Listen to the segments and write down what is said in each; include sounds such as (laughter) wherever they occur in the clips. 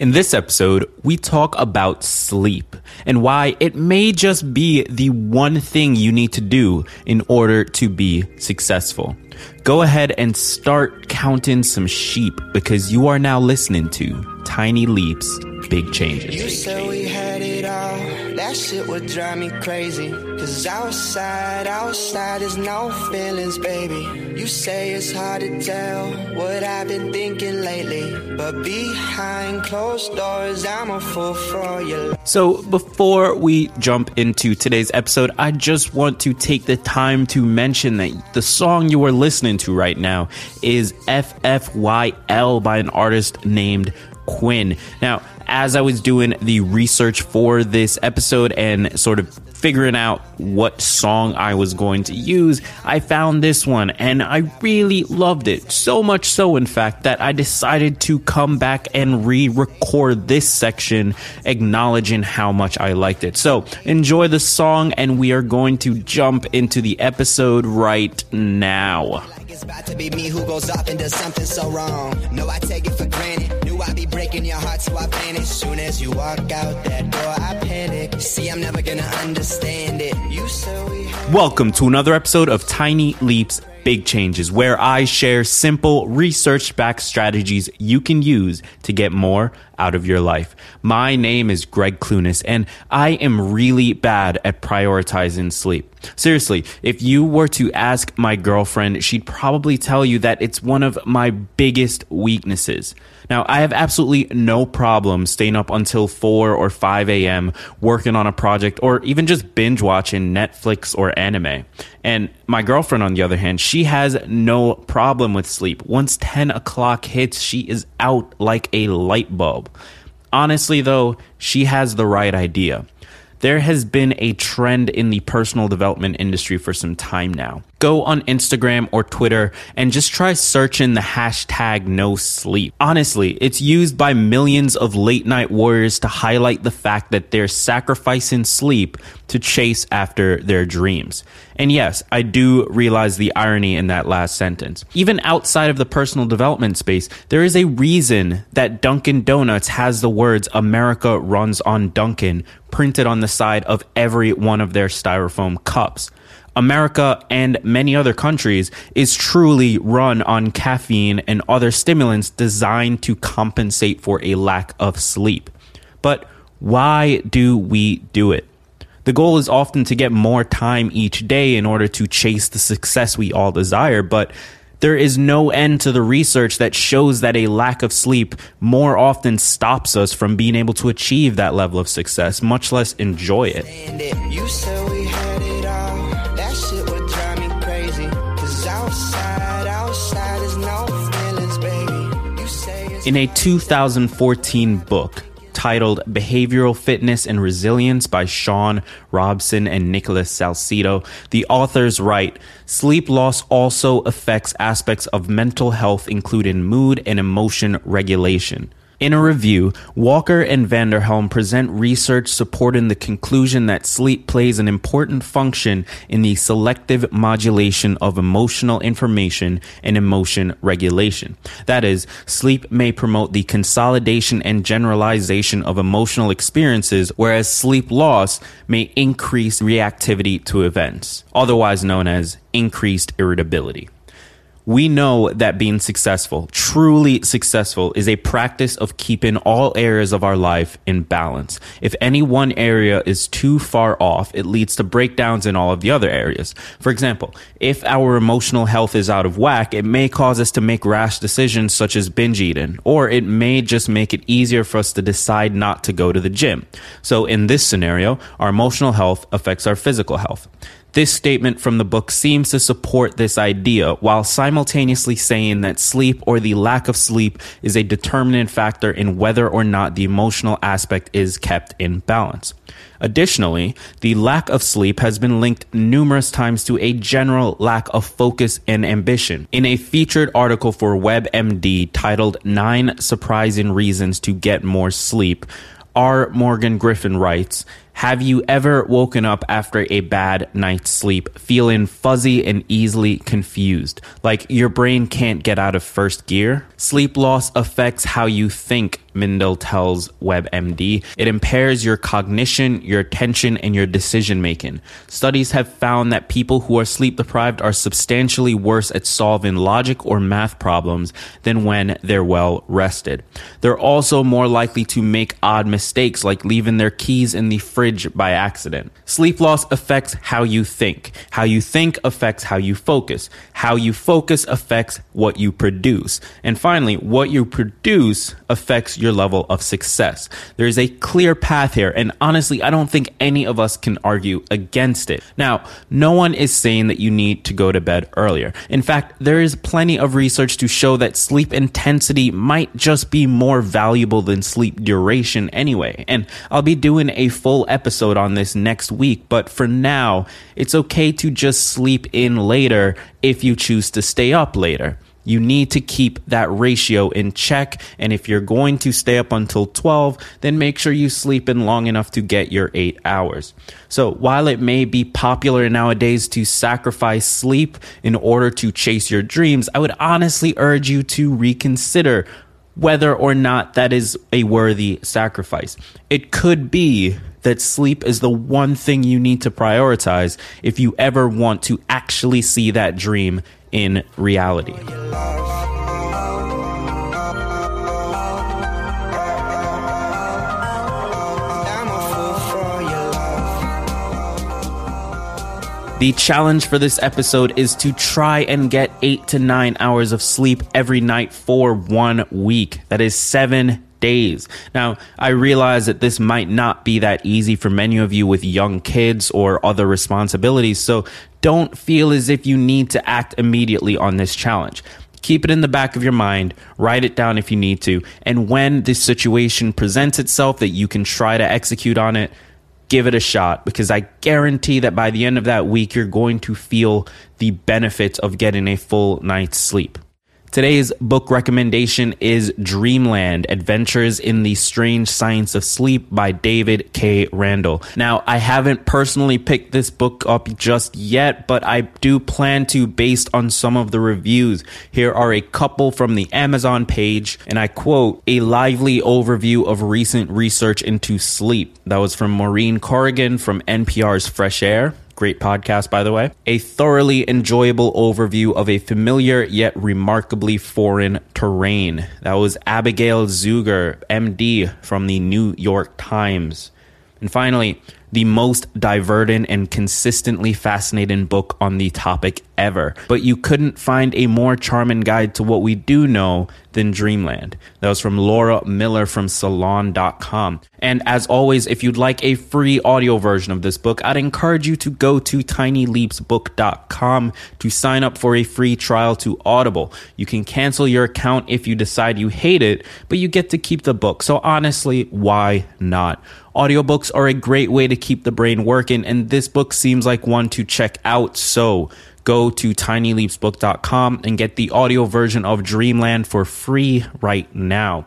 In this episode, we talk about sleep and why it may just be the one thing you need to do in order to be successful. Go ahead and start counting some sheep because you are now listening to Tiny Leaps, Big Changes. That shit would drive me crazy. Cause outside, outside is no feelings, baby. You say it's hard to tell what I've been thinking lately. But behind closed doors, I'm a fool for you. So, before we jump into today's episode, I just want to take the time to mention that the song you are listening to right now is FFYL by an artist named Quinn. Now, as I was doing the research for this episode and sort of figuring out what song I was going to use, I found this one and I really loved it. So much so, in fact, that I decided to come back and re record this section acknowledging how much I liked it. So enjoy the song and we are going to jump into the episode right now. I be breaking your heart, so I. Soon as you walk out that door, I panic. See, I'm never gonna understand it. You we Welcome to another episode of Tiny Leaps Big Changes, where I share simple, research backed strategies you can use to get more out of your life. My name is Greg Clunis, and I am really bad at prioritizing sleep. Seriously, if you were to ask my girlfriend, she'd probably tell you that it's one of my biggest weaknesses. Now, I have absolutely no problem staying up until 4 or 5 a.m. working on a project or even just binge watching Netflix or anime. And my girlfriend, on the other hand, she has no problem with sleep. Once 10 o'clock hits, she is out like a light bulb. Honestly, though, she has the right idea. There has been a trend in the personal development industry for some time now. Go on Instagram or Twitter and just try searching the hashtag no sleep. Honestly, it's used by millions of late night warriors to highlight the fact that they're sacrificing sleep to chase after their dreams. And yes, I do realize the irony in that last sentence. Even outside of the personal development space, there is a reason that Dunkin' Donuts has the words America runs on Dunkin' printed on the side of every one of their styrofoam cups. America and many other countries is truly run on caffeine and other stimulants designed to compensate for a lack of sleep. But why do we do it? The goal is often to get more time each day in order to chase the success we all desire, but there is no end to the research that shows that a lack of sleep more often stops us from being able to achieve that level of success, much less enjoy it. In a 2014 book titled Behavioral Fitness and Resilience by Sean Robson and Nicholas Salcedo, the authors write Sleep loss also affects aspects of mental health, including mood and emotion regulation. In a review, Walker and van der Helm present research supporting the conclusion that sleep plays an important function in the selective modulation of emotional information and emotion regulation. That is, sleep may promote the consolidation and generalization of emotional experiences, whereas sleep loss may increase reactivity to events, otherwise known as increased irritability. We know that being successful, truly successful, is a practice of keeping all areas of our life in balance. If any one area is too far off, it leads to breakdowns in all of the other areas. For example, if our emotional health is out of whack, it may cause us to make rash decisions such as binge eating, or it may just make it easier for us to decide not to go to the gym. So in this scenario, our emotional health affects our physical health. This statement from the book seems to support this idea while simultaneously saying that sleep or the lack of sleep is a determinant factor in whether or not the emotional aspect is kept in balance. Additionally, the lack of sleep has been linked numerous times to a general lack of focus and ambition. In a featured article for WebMD titled Nine Surprising Reasons to Get More Sleep, R. Morgan Griffin writes, have you ever woken up after a bad night's sleep feeling fuzzy and easily confused, like your brain can't get out of first gear? Sleep loss affects how you think, Mindell tells WebMD. It impairs your cognition, your attention, and your decision making. Studies have found that people who are sleep deprived are substantially worse at solving logic or math problems than when they're well rested. They're also more likely to make odd mistakes like leaving their keys in the fridge by accident. Sleep loss affects how you think. How you think affects how you focus. How you focus affects what you produce. And finally, what you produce affects your level of success. There is a clear path here, and honestly, I don't think any of us can argue against it. Now, no one is saying that you need to go to bed earlier. In fact, there is plenty of research to show that sleep intensity might just be more valuable than sleep duration anyway. And I'll be doing a full episode on this next week, but for now, it's okay to just sleep in later if you choose to stay up later. You need to keep that ratio in check. And if you're going to stay up until 12, then make sure you sleep in long enough to get your eight hours. So while it may be popular nowadays to sacrifice sleep in order to chase your dreams, I would honestly urge you to reconsider whether or not that is a worthy sacrifice. It could be that sleep is the one thing you need to prioritize if you ever want to actually see that dream in reality. The challenge for this episode is to try and get eight to nine hours of sleep every night for one week. That is seven days. Now, I realize that this might not be that easy for many of you with young kids or other responsibilities, so don't feel as if you need to act immediately on this challenge. Keep it in the back of your mind, write it down if you need to, and when this situation presents itself that you can try to execute on it, give it a shot because I guarantee that by the end of that week, you're going to feel the benefits of getting a full night's sleep. Today's book recommendation is Dreamland Adventures in the Strange Science of Sleep by David K. Randall. Now, I haven't personally picked this book up just yet, but I do plan to based on some of the reviews. Here are a couple from the Amazon page, and I quote, a lively overview of recent research into sleep. That was from Maureen Corrigan from NPR's Fresh Air. Great podcast, by the way. A thoroughly enjoyable overview of a familiar yet remarkably foreign terrain. That was Abigail Zuger, MD, from the New York Times. And finally, the most diverting and consistently fascinating book on the topic ever. But you couldn't find a more charming guide to what we do know than Dreamland. That was from Laura Miller from salon.com. And as always, if you'd like a free audio version of this book, I'd encourage you to go to tinyleapsbook.com to sign up for a free trial to Audible. You can cancel your account if you decide you hate it, but you get to keep the book. So honestly, why not? Audiobooks are a great way to keep the brain working, and this book seems like one to check out. So go to tinyleapsbook.com and get the audio version of Dreamland for free right now.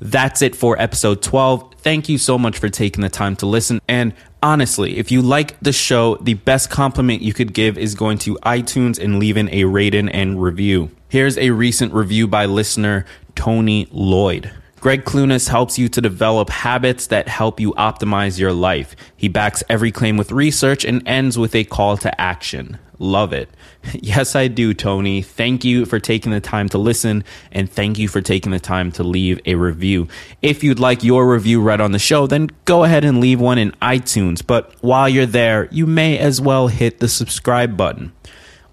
That's it for episode 12. Thank you so much for taking the time to listen. And honestly, if you like the show, the best compliment you could give is going to iTunes and leaving a rating and review. Here's a recent review by listener Tony Lloyd. Gregg Clunis helps you to develop habits that help you optimize your life. He backs every claim with research and ends with a call to action. Love it. (laughs) Yes, I do, Tony. Thank you for taking the time to listen and thank you for taking the time to leave a review. If you'd like your review read on the show, then go ahead and leave one in iTunes. But while you're there, you may as well hit the subscribe button.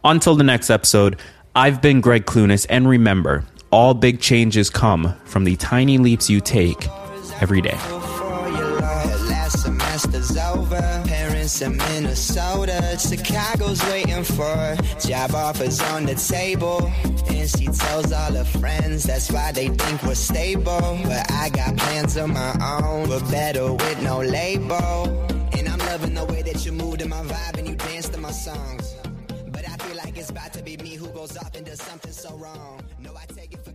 Until the next episode, I've been Greg Clunis, and remember, all big changes come from the tiny leaps you take every day. In Minnesota, Chicago's waiting for job offers on the table. And she tells all her friends that's why they think we're stable. But I got plans of my own, we're better with no label. And I'm loving the way that you move to my vibe and you dance to my songs. It's about to be me who goes off and does something so wrong. No, I take it.